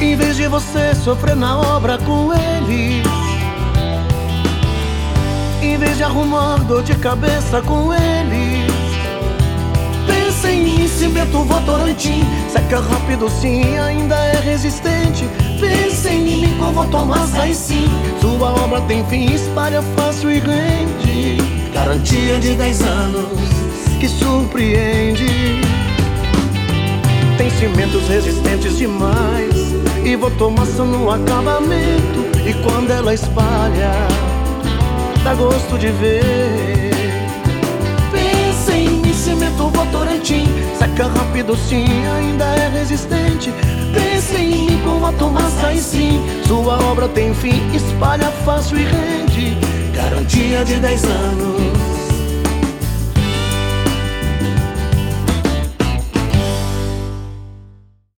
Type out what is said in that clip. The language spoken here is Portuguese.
Em vez de você sofrer na obra com eles. Em vez de arrumar dor de cabeça com eles. Pensa em mim, cimento Votorantim Seca rápido sim, ainda é resistente. Pensa em mim, com votomassa aí sim. Sua obra tem fim, espalha fácil e rende Garantia de 10 anos que surpreende. Tem cimentos resistentes demais e votomassa no acabamento. E quando ela espalha Dá gosto de ver. Pensa em cimento Votorantim Seca rápido sim, ainda é resistente. Pensa em mim com votomassa e sim Sua obra tem fim, espalha fácil e rende. Garantia de 10 anos